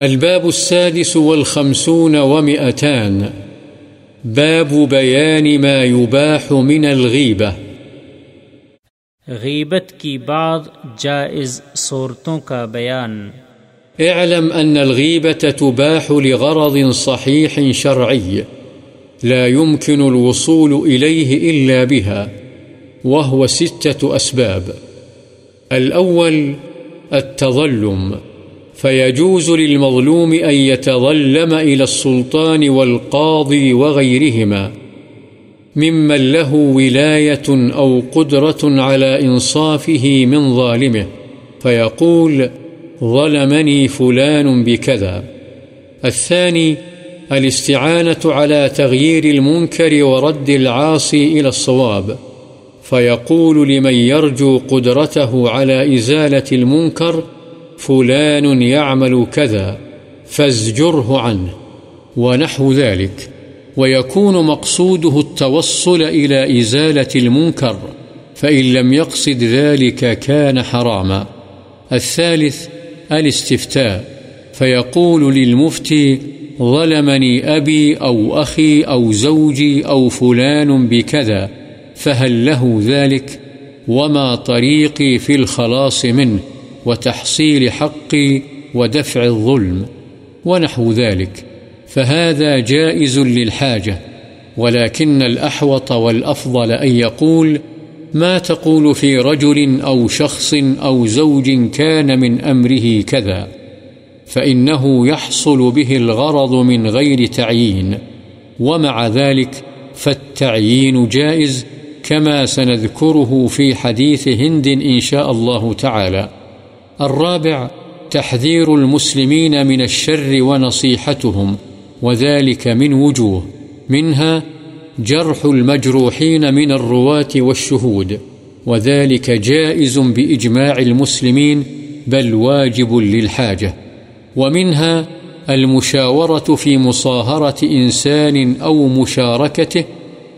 الباب السادس والخمسون ومئتان. باب بيان ما يباح من الغيبة. غیبت کی بعض جائز صورتوں کا بیان۔ اعلم أن الغيبة تباح لغرض صحيح شرعي لا يمكن الوصول إليه إلا بها وهو ستة أسباب الأول التظلم. فيجوز للمظلوم أن يتظلم إلى السلطان والقاضي وغيرهما ممن له ولاية أو قدرة على إنصافه من ظالمه فيقول ظلمني فلان بكذا. الثاني، الاستعانة على تغيير المنكر ورد العاصي إلى الصواب فيقول لمن يرجو قدرته على إزالة المنكر فلان يعمل كذا، فازجره عنه، ونحو ذلك، ويكون مقصوده التوصل إلى إزالة المنكر، فإن لم يقصد ذلك كان حراما. الثالث، الاستفتاء، فيقول للمفتي ظلمني أبي أو أخي أو زوجي أو فلان بكذا، فهل له ذلك؟ وما طريقي في الخلاص منه. وتحصيل حقي ودفع الظلم ونحو ذلك، فهذا جائز للحاجة، ولكن الأحوط والأفضل أن يقول ما تقول في رجل أو شخص أو زوج كان من أمره كذا، فإنه يحصل به الغرض من غير تعيين، ومع ذلك فالتعيين جائز، كما سنذكره في حديث هند إن شاء الله تعالى. الرابع، تحذير المسلمين من الشر ونصيحتهم، وذلك من وجوه. منها، جرح المجروحين من الرواة والشهود، وذلك جائز بإجماع المسلمين، بل واجب للحاجة. ومنها، المشاورة في مصاهرة إنسان أو مشاركته،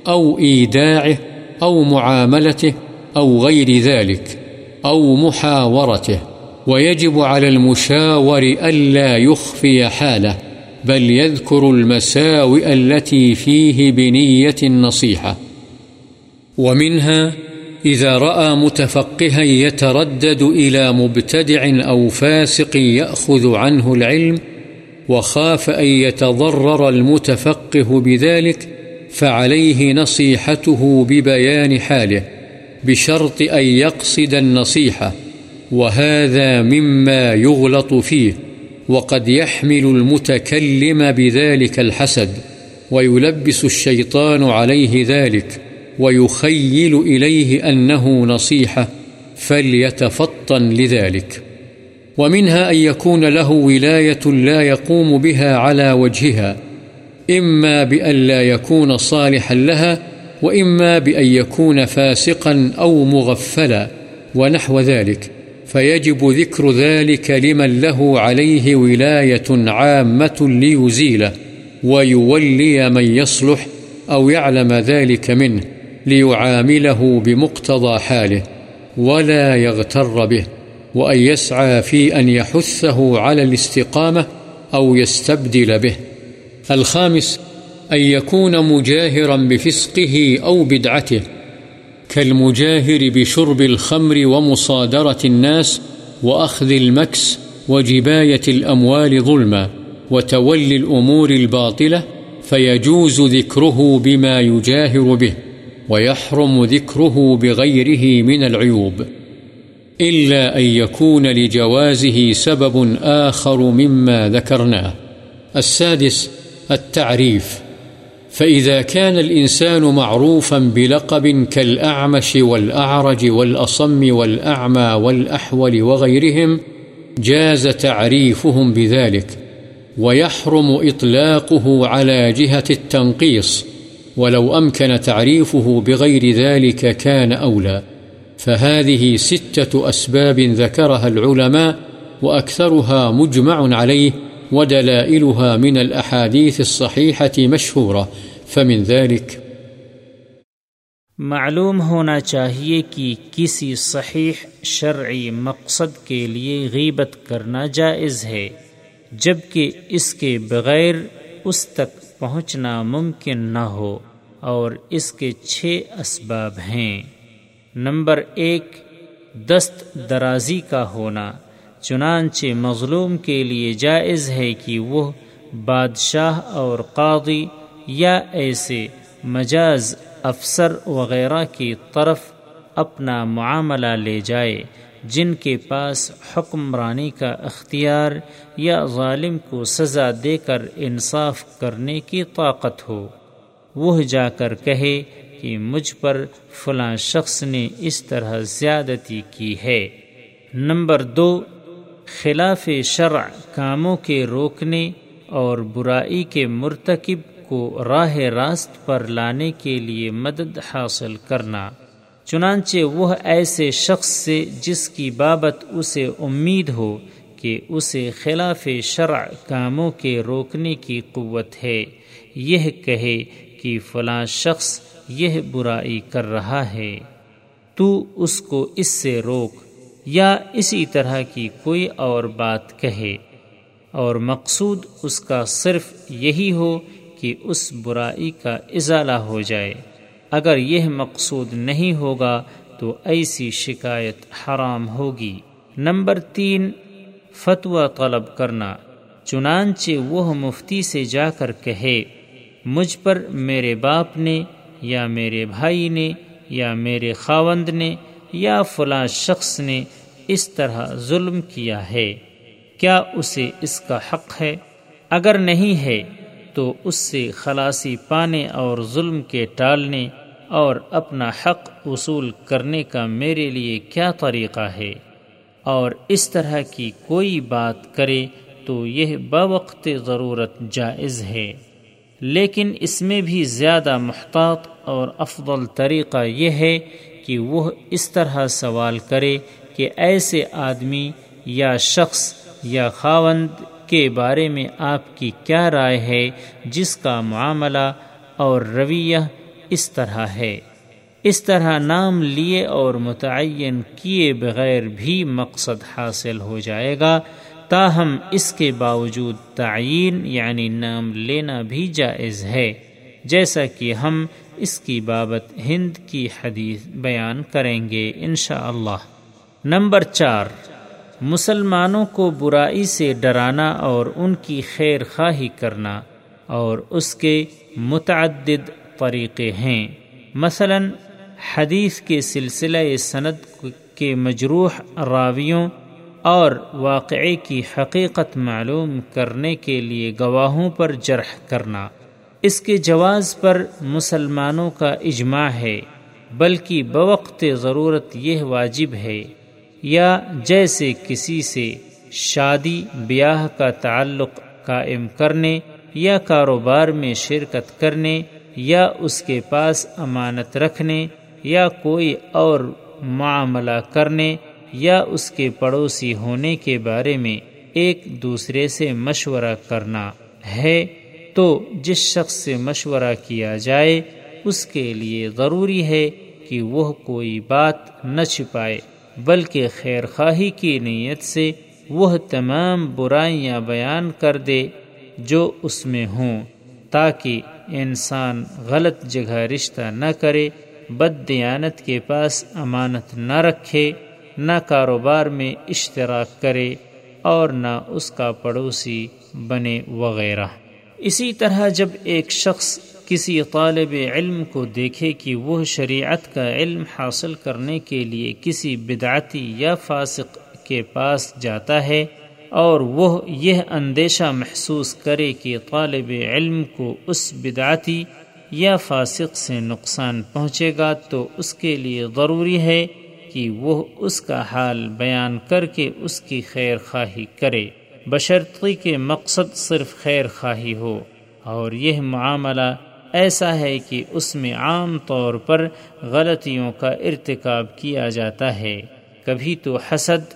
أو إيداعه، أو معاملته، أو غير ذلك، أو محاورته. ويجب على المشاور ألا يخفي حاله، بل يذكر المساوئ التي فيه بنية النصيحة ومنها إذا رأى متفقها يتردد إلى مبتدع أو فاسق يأخذ عنه العلم، وخاف أن يتضرر المتفقه بذلك، فعليه نصيحته ببيان حاله، بشرط أن يقصد النصيحة. وهذا مما يغلط فيه، وقد يحمل المتكلم بذلك الحسد، ويلبس الشيطان عليه ذلك، ويخيل إليه أنه نصيحة، فليتفطن لذلك. ومنها أن يكون له ولاية لا يقوم بها على وجهها، إما بأن لا يكون صالحا لها، وإما بأن يكون فاسقا أو مغفلا، ونحو ذلك. فيجب ذكر ذلك لمن له عليه ولاية عامة ليزيله ويولي من يصلح أو يعلم ذلك منه ليعامله بمقتضى حاله ولا يغتر به وأن يسعى في أن يحثه على الاستقامة أو يستبدل به. الخامس، أن يكون مجاهرا بفسقه أو بدعته كالمجاهر بشرب الخمر ومصادرة الناس وأخذ المكس وجباية الأموال ظلما وتولي الأمور الباطلة فيجوز ذكره بما يجاهر به ويحرم ذكره بغيره من العيوب إلا أن يكون لجوازه سبب آخر مما ذكرناه السادس التعريف فإذا كان الإنسان معروفا بلقب كالأعمش والأعرج والأصم والأعمى والأحول وغيرهم، جاز تعريفهم بذلك، ويحرم إطلاقه على جهة التنقيص، ولو أمكن تعريفه بغير ذلك كان أولى. فهذه ستة أسباب ذكرها العلماء، وأكثرها مجمع عليه، ودلائلها من الأحاديث الصحيحة مشهورة. فمن ذلك معلوم ہونا چاہیے کہ کسی صحیح شرعی مقصد کے لیے غیبت کرنا جائز ہے، جبکہ اس کے بغیر اس تک پہنچنا ممکن نہ ہو اور اس کے چھ اسباب ہیں۔ نمبر ایک، دست درازی کا ہونا، چنانچہ مظلوم کے لیے جائز ہے کہ وہ بادشاہ اور قاضی یا ایسے مجاز افسر وغیرہ کی طرف اپنا معاملہ لے جائے، جن کے پاس حکمرانی کا اختیار یا ظالم کو سزا دے کر انصاف کرنے کی طاقت ہو۔ وہ جا کر کہے کہ مجھ پر فلاں شخص نے اس طرح زیادتی کی ہے۔ نمبر دو، خلاف شرع کاموں کے روکنے اور برائی کے مرتکب کو راہ راست پر لانے کے لیے مدد حاصل کرنا۔ چنانچہ وہ ایسے شخص سے جس کی بابت اسے امید ہو کہ اسے خلاف شرع کاموں کے روکنے کی قوت ہے۔ یہ کہے کہ فلاں شخص یہ برائی کر رہا ہے۔ تو اس کو اس سے روک یا اسی طرح کی کوئی اور بات کہے۔ اور مقصود اس کا صرف یہی ہو کہ اس برائی کا ازالہ ہو جائے۔ اگر یہ مقصود نہیں ہوگا تو ایسی شکایت حرام ہوگی۔ نمبر تین، فتویٰ طلب کرنا۔ چنانچہ وہ مفتی سے جا کر کہے، مجھ پر میرے باپ نے یا میرے بھائی نے یا میرے خاوند نے یا فلاں شخص نے اس طرح ظلم کیا ہے۔ کیا اسے اس کا حق ہے؟ اگر نہیں ہے تو اس سے خلاصی پانے اور ظلم کے ٹالنے اور اپنا حق وصول کرنے کا میرے لیے کیا طریقہ ہے؟ اور اس طرح کی کوئی بات کرے تو یہ بوقت ضرورت جائز ہے۔ لیکن اس میں بھی زیادہ محتاط اور افضل طریقہ یہ ہے کہ وہ اس طرح سوال کرے کہ ایسے آدمی یا شخص یا خاوند کے بارے میں آپ کی کیا رائے ہے، جس کا معاملہ اور رویہ اس طرح ہے۔ اس طرح نام لیے اور متعین کیے بغیر بھی مقصد حاصل ہو جائے گا، تاہم اس کے باوجود تعین یعنی نام لینا بھی جائز ہے۔ جیسا کہ ہم اس کی بابت ہند کی حدیث بیان کریں گے انشاءاللہ۔ اللہ نمبر چار۔ مسلمانوں کو برائی سے ڈرانا اور ان کی خیر خواہی کرنا اور اس کے متعدد طریقے ہیں۔ مثلا، حدیث کے سلسلہ سند کے مجروح راویوں اور واقعے کی حقیقت معلوم کرنے کے لیے گواہوں پر جرح کرنا۔ اس کے جواز پر مسلمانوں کا اجماع ہے، بلکہ بوقت ضرورت یہ واجب ہے۔ یا جیسے کسی سے شادی بیاہ کا تعلق قائم کرنے یا کاروبار میں شرکت کرنے یا اس کے پاس امانت رکھنے یا کوئی اور معاملہ کرنے یا اس کے پڑوسی ہونے کے بارے میں ایک دوسرے سے مشورہ کرنا ہے، تو جس شخص سے مشورہ کیا جائے، اس کے لیے ضروری ہے کہ وہ کوئی بات نہ چھپائے۔ بلکہ خیر خواہی کی نیت سے وہ تمام برائیاں بیان کر دے جو اس میں ہوں، تاکہ انسان غلط جگہ رشتہ نہ کرے، بد دیانت کے پاس امانت نہ رکھے، نہ کاروبار میں اشتراک کرے اور نہ اس کا پڑوسی بنے وغیرہ۔ اسی طرح جب ایک شخص کسی طالب علم کو دیکھے کہ وہ شریعت کا علم حاصل کرنے کے لیے کسی بدعتی یا فاسق کے پاس جاتا ہے اور وہ یہ اندیشہ محسوس کرے کہ طالب علم کو اس بدعتی یا فاسق سے نقصان پہنچے گا تو اس کے لیے ضروری ہے کہ وہ اس کا حال بیان کر کے اس کی خیر خواہی کرے۔ بشرطی کے مقصد صرف خیر خواہی ہو اور یہ معاملہ ایسا ہے کہ اس میں عام طور پر غلطیوں کا ارتکاب کیا جاتا ہے۔ کبھی تو حسد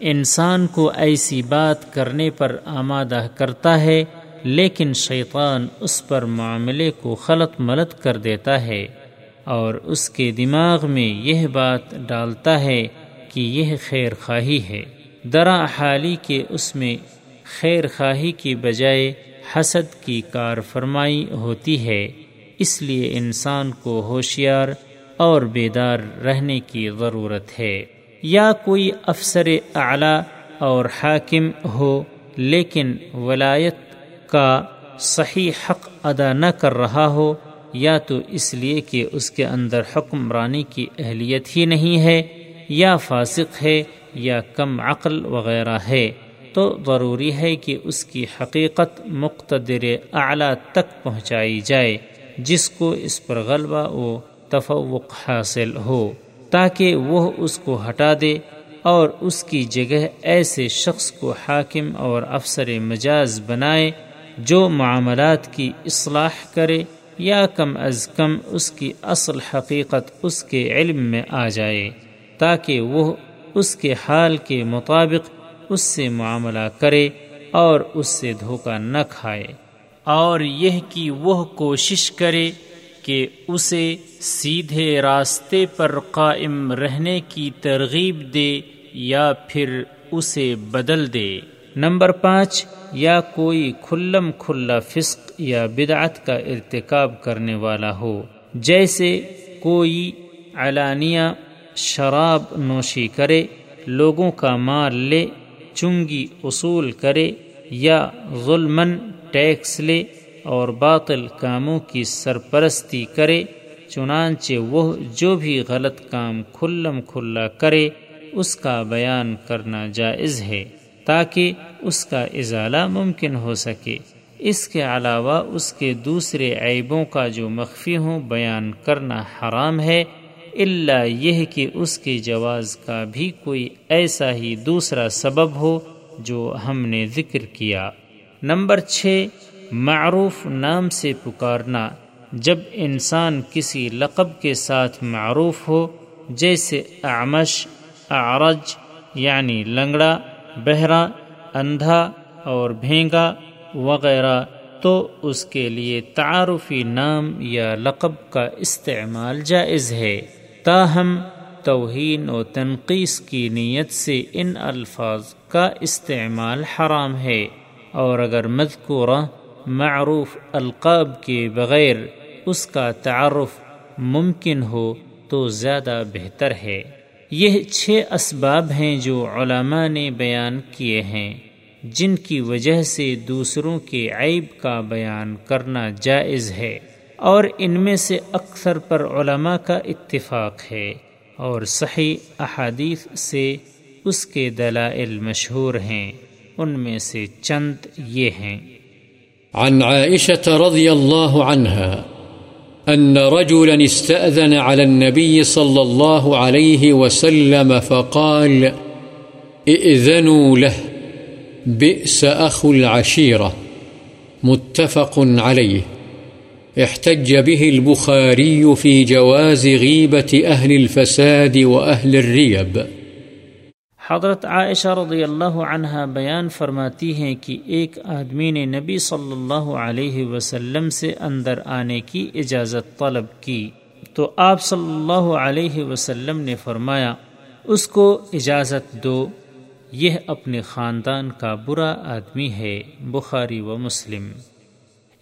انسان کو ایسی بات کرنے پر آمادہ کرتا ہے، لیکن شیطان اس پر معاملے کو خلط ملت کر دیتا ہے۔ اور اس کے دماغ میں یہ بات ڈالتا ہے کہ یہ خیر خواہی ہے۔ درا حالی کے اس میں خیر خواہی کی بجائے حسد کی کار فرمائی ہوتی ہے۔ اس لیے انسان کو ہوشیار اور بیدار رہنے کی ضرورت ہے۔ یا کوئی افسر اعلیٰ اور حاکم ہو، لیکن ولایت کا صحیح حق ادا نہ کر رہا ہو، یا تو اس لیے کہ اس کے اندر حکمرانی کی اہلیت ہی نہیں ہے، یا فاسق ہے، یا کم عقل وغیرہ ہے۔ تو ضروری ہے کہ اس کی حقیقت مقتدر اعلیٰ تک پہنچائی جائے، جس کو اس پر غلبہ و تفوق حاصل ہو، تاکہ وہ اس کو ہٹا دے اور اس کی جگہ ایسے شخص کو حاکم اور افسر مجاز بنائے جو معاملات کی اصلاح کرے یا کم از کم اس کی اصل حقیقت اس کے علم میں آ جائے، تاکہ وہ اس کے حال کے مطابق اس سے معاملہ کرے اور اس سے دھوکہ نہ کھائے اور یہ کہ وہ کوشش کرے کہ اسے سیدھے راستے پر قائم رہنے کی ترغیب دے یا پھر اسے بدل دے۔ نمبر پانچ، یا کوئی کھلم کھلا فسق یا بدعت کا ارتکاب کرنے والا ہو، جیسے کوئی علانیہ شراب نوشی کرے، لوگوں کا مال لے چنگی اصول کرے یا ظلمن ٹیکس لے اور باطل کاموں کی سرپرستی کرے، چنانچہ وہ جو بھی غلط کام کھلم کھلا کرے، اس کا بیان کرنا جائز ہے تاکہ اس کا ازالہ ممکن ہو سکے۔ اس کے علاوہ اس کے دوسرے عیبوں کا جو مخفی ہوں بیان کرنا حرام ہے اللہ یہ کہ اس کے جواز کا بھی کوئی ایسا ہی دوسرا سبب ہو جو ہم نے ذکر کیا۔ نمبر چھ، معروف نام سے پکارنا۔ جب انسان کسی لقب کے ساتھ معروف ہو، جیسے اعمش، اعرج یعنی لنگڑا، بہرا، اندھا اور بھینگا وغیرہ، تو اس کے لیے تعارفی نام یا لقب کا استعمال جائز ہے۔ تاہم، توہین و تنقیس کی نیت سے ان الفاظ کا استعمال حرام ہے۔ اور اگر مذکورہ معروف القاب کے بغیر اس کا تعارف ممکن ہو تو زیادہ بہتر ہے۔ یہ چھ اسباب ہیں جو علماء نے بیان کیے ہیں، جن کی وجہ سے دوسروں کے عیب کا بیان کرنا جائز ہے۔ اور ان میں سے اکثر پر علماء کا اتفاق ہے اور صحیح احادیث سے اس کے دلائل مشہور ہیں۔ ان میں سے چند یہ ہیں۔ عن عائشة رضی اللہ عنها أن رجلا استأذن على النبي صلى الله عليه وسلم فقال، ائذنوا له، بئس أخو العشيرة. متفق عليه احتج به البخاري في جواز غيبة أهل الفساد وأهل الريب حضرت عائشہ رضی اللہ عنہ بیان فرماتی ہیں کہ ایک آدمی نے نبی صلی اللہ علیہ وسلم سے اندر آنے کی اجازت طلب کی۔ تو آپ صلی اللہ علیہ وسلم نے فرمایا، اس کو اجازت دو، یہ اپنے خاندان کا برا آدمی ہے، بخاری و مسلم۔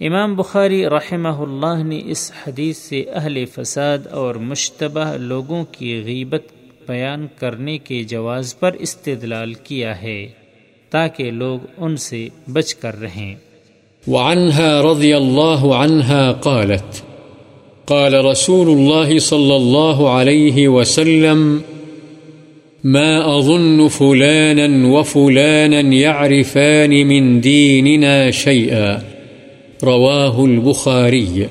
امام بخاری رحمہ اللہ نے اس حدیث سے اہل فساد اور مشتبہ لوگوں کی غیبت بیان کرنے کے جواز پر استدلال کیا ہے تاکہ لوگ ان سے بچ کر رہیں۔ وعنها رضی اللہ عنها قالت، قال رسول الله صلى الله عليه وسلم، ما أظن فلانا وفلانا يعرفان من ديننا شيئا رواه البخاري.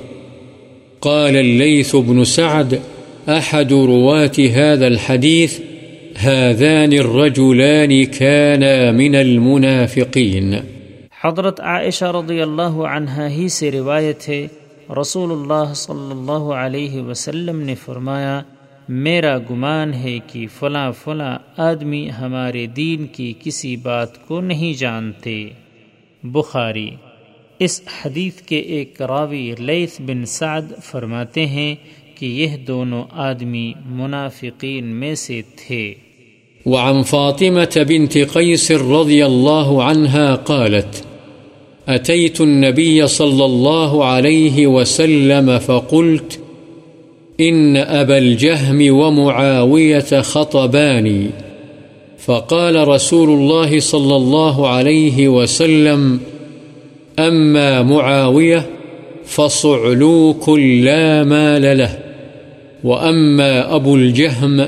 قال الليث بن سعد، أحد رواة هذا الحديث، هذان الرجلان كانا من المنافقين. حضرت عائشہ رضی اللہ عنہ ہی سے روایت ہے، رسول اللہ صلی اللہ علیہ وسلم نے فرمایا، میرا گمان ہے کہ فلاں فلاں آدمی ہمارے دین کی کسی بات کو نہیں جانتے۔ بخاری اس حدیث کے ایک راوی لیث بن سعد فرماتے ہیں کہ یہ دونوں آدمی منافقین میں سے تھے۔ وعن فاطمة بنت قيس رضي الله عنها قالت، أتيت النبي صلى الله عليه وسلم فقلت، إن أبا الجهم ومعاوية خطباني، فقال رسول الله صلى الله عليه وسلم أما معاوية فصعلوك لا مال له وأما أبو الجهم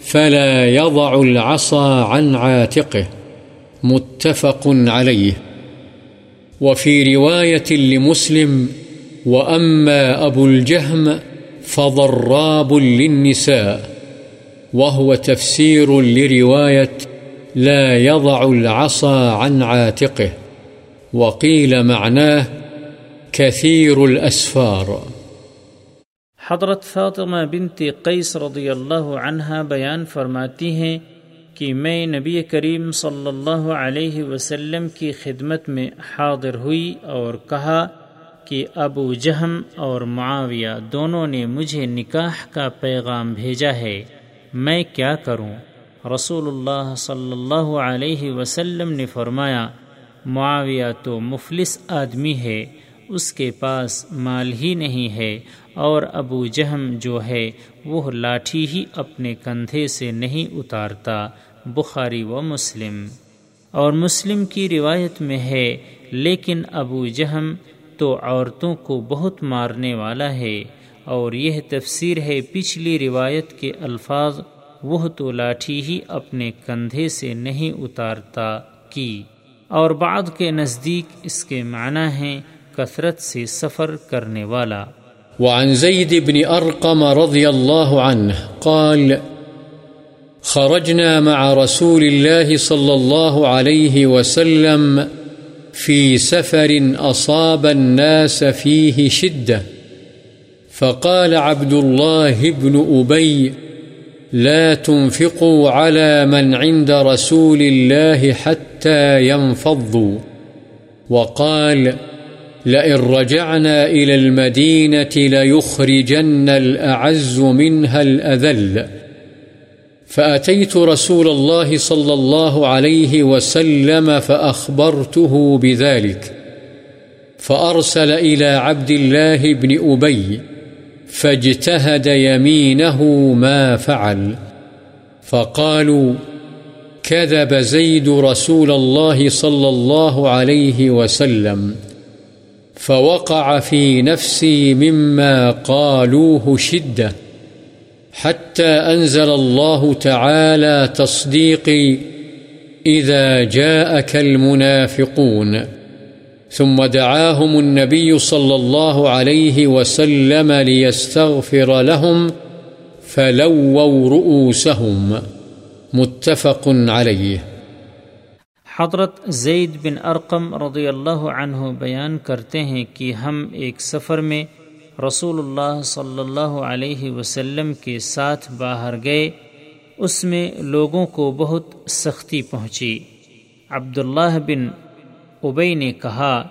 فلا يضع العصا عن عاتقه، متفق عليه. وفي رواية لمسلم، وأما أبو الجهم فضراب للنساء، وهو تفسير لرواية لا يضع العصا عن عاتقه. وقيل معناه كثير الأسفار. حضرت فاطمہ بنت قیس رضی اللہ عنہ بیان فرماتی ہیں کہ میں نبی کریم صلی اللہ علیہ وسلم کی خدمت میں حاضر ہوئی اور کہا کہ ابو جہم اور معاویہ دونوں نے مجھے نکاح کا پیغام بھیجا ہے، میں کیا کروں؟ رسول اللہ صلی اللہ علیہ وسلم نے فرمایا معاویہ تو مفلس آدمی ہے، اس کے پاس مال ہی نہیں ہے، اور ابو جہم جو ہے، وہ لاٹھی ہی اپنے کندھے سے نہیں اتارتا، بخاری و مسلم۔ اور مسلم کی روایت میں ہے، لیکن ابو جہم تو عورتوں کو بہت مارنے والا ہے۔ اور یہ تفسیر ہے پچھلی روایت کے الفاظ، وہ تو لاٹھی ہی اپنے کندھے سے نہیں اتارتا، کی۔ اور بعد کے نزدیک اس کے معنی ہیں کثرت سے سفر کرنے والا۔ وعن زيد بن أرقم رضي الله عنه قال، خرجنا مع رسول الله صلى الله عليه وسلم في سفر أصاب الناس فيه شدة فقال عبد الله بن أبي لا تنفقوا على من عند رسول الله حتى ينفضوا. وقال لئن رجعنا إلى المدينة ليخرجن الأعز منها الأذل. فأتيت رسول الله صلى الله عليه وسلم فأخبرته بذلك. فأرسل إلى عبد الله بن أبي فاجتهد يمينه ما فعل. فقالوا، كذب زيد رسول الله صلى الله عليه وسلم، فوقع في نفسي مما قالوه شدة، حتى أنزل الله تعالى تصديقي، إذا جاءك المنافقون. ثم دعاهم النبي صلى الله عليه وسلم ليستغفر لهم فلووا رؤوسهم. متفق عليه. حضرت زید بن ارقم رضی اللہ عنہ بیان کرتے ہیں کہ ہم ایک سفر میں رسول اللہ صلی اللہ علیہ وسلم کے ساتھ باہر گئے، اس میں لوگوں کو بہت سختی پہنچی۔ عبداللہ بن ابئی نے کہا،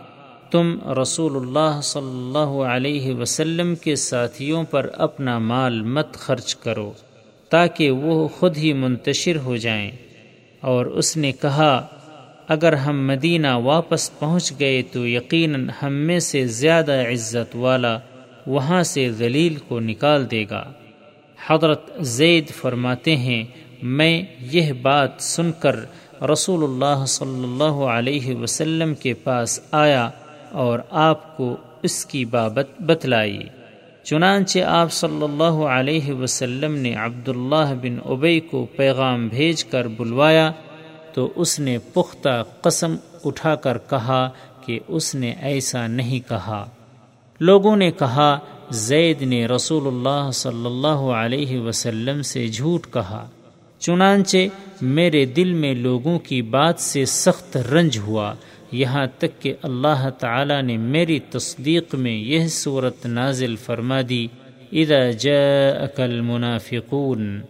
تم رسول اللہ صلی اللہ علیہ وسلم کے ساتھیوں پر اپنا مال مت خرچ کرو، تاکہ وہ خود ہی منتشر ہو جائیں۔ اور اس نے کہا، اگر ہم مدینہ واپس پہنچ گئے تو یقیناً ہم میں سے زیادہ عزت والا وہاں سے ذلیل کو نکال دے گا۔ حضرت زید فرماتے ہیں، میں یہ بات سن کر رسول اللہ صلی اللہ علیہ وسلم کے پاس آیا اور آپ کو اس کی بابت بتلائی۔ چنانچہ آپ صلی اللہ علیہ وسلم نے عبداللہ بن ابئی کو پیغام بھیج کر بلوایا تو اس نے پختہ قسم اٹھا کر کہا کہ اس نے ایسا نہیں کہا۔ لوگوں نے کہا، زید نے رسول اللہ صلی اللہ علیہ وسلم سے جھوٹ کہا۔ چنانچہ میرے دل میں لوگوں کی بات سے سخت رنج ہوا۔ یہاں تک کہ اللہ تعالی نے میری تصدیق میں یہ صورت نازل فرما دی۔ اذا جاءك المنافقون۔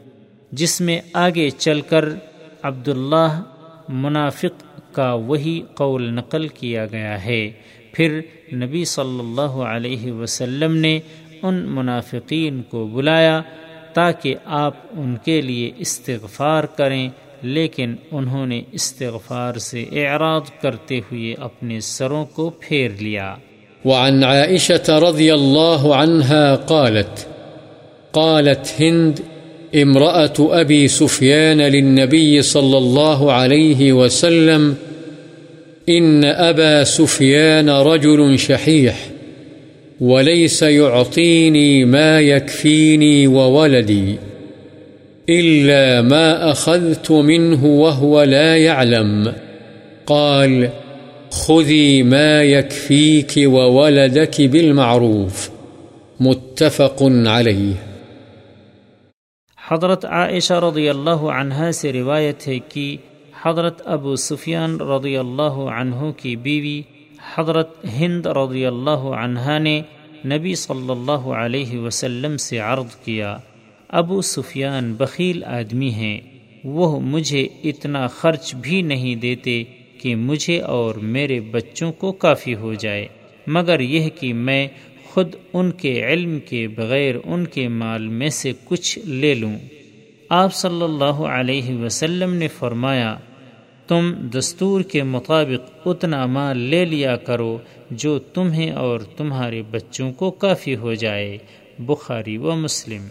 جس میں آگے چل کر عبداللہ منافق کا وہی قول نقل کیا گیا ہے۔ پھر نبی صلی اللہ علیہ وسلم نے ان منافقین کو بلایا۔ تاکہ آپ ان کے لیے استغفار کریں، لیکن انہوں نے استغفار سے اعراض کرتے ہوئے اپنے سروں کو پھیر لیا۔ وعن عائشة رضي الله عنها قالت قالت هند امرأة أبي سفيان للنبي صلى الله عليه وسلم إن أبا سفيان رجل شحيح وليس يعطيني ما يكفيني وولدي إلا ما أخذت منه وهو لا يعلم قال خذي ما يكفيك وولدك بالمعروف متفق عليه حضرت عائشہ رضی اللہ عنہ سے روایت ہے کہ حضرت ابو سفیان رضی اللہ عنہ کی بیوی حضرت ہند رضی اللہ عنہ نے نبی صلی اللہ علیہ وسلم سے عرض کیا، ابو سفیان بخیل آدمی ہیں، وہ مجھے اتنا خرچ بھی نہیں دیتے کہ مجھے اور میرے بچوں کو کافی ہو جائے، مگر یہ کہ میں خود ان کے علم کے بغیر ان کے مال میں سے کچھ لے لوں۔ آپ صلی اللہ علیہ وسلم نے فرمایا تم دستور کے مطابق اتنا مال لے لیا کرو جو تمہیں اور تمہارے بچوں کو کافی ہو جائے، بخاری و مسلم۔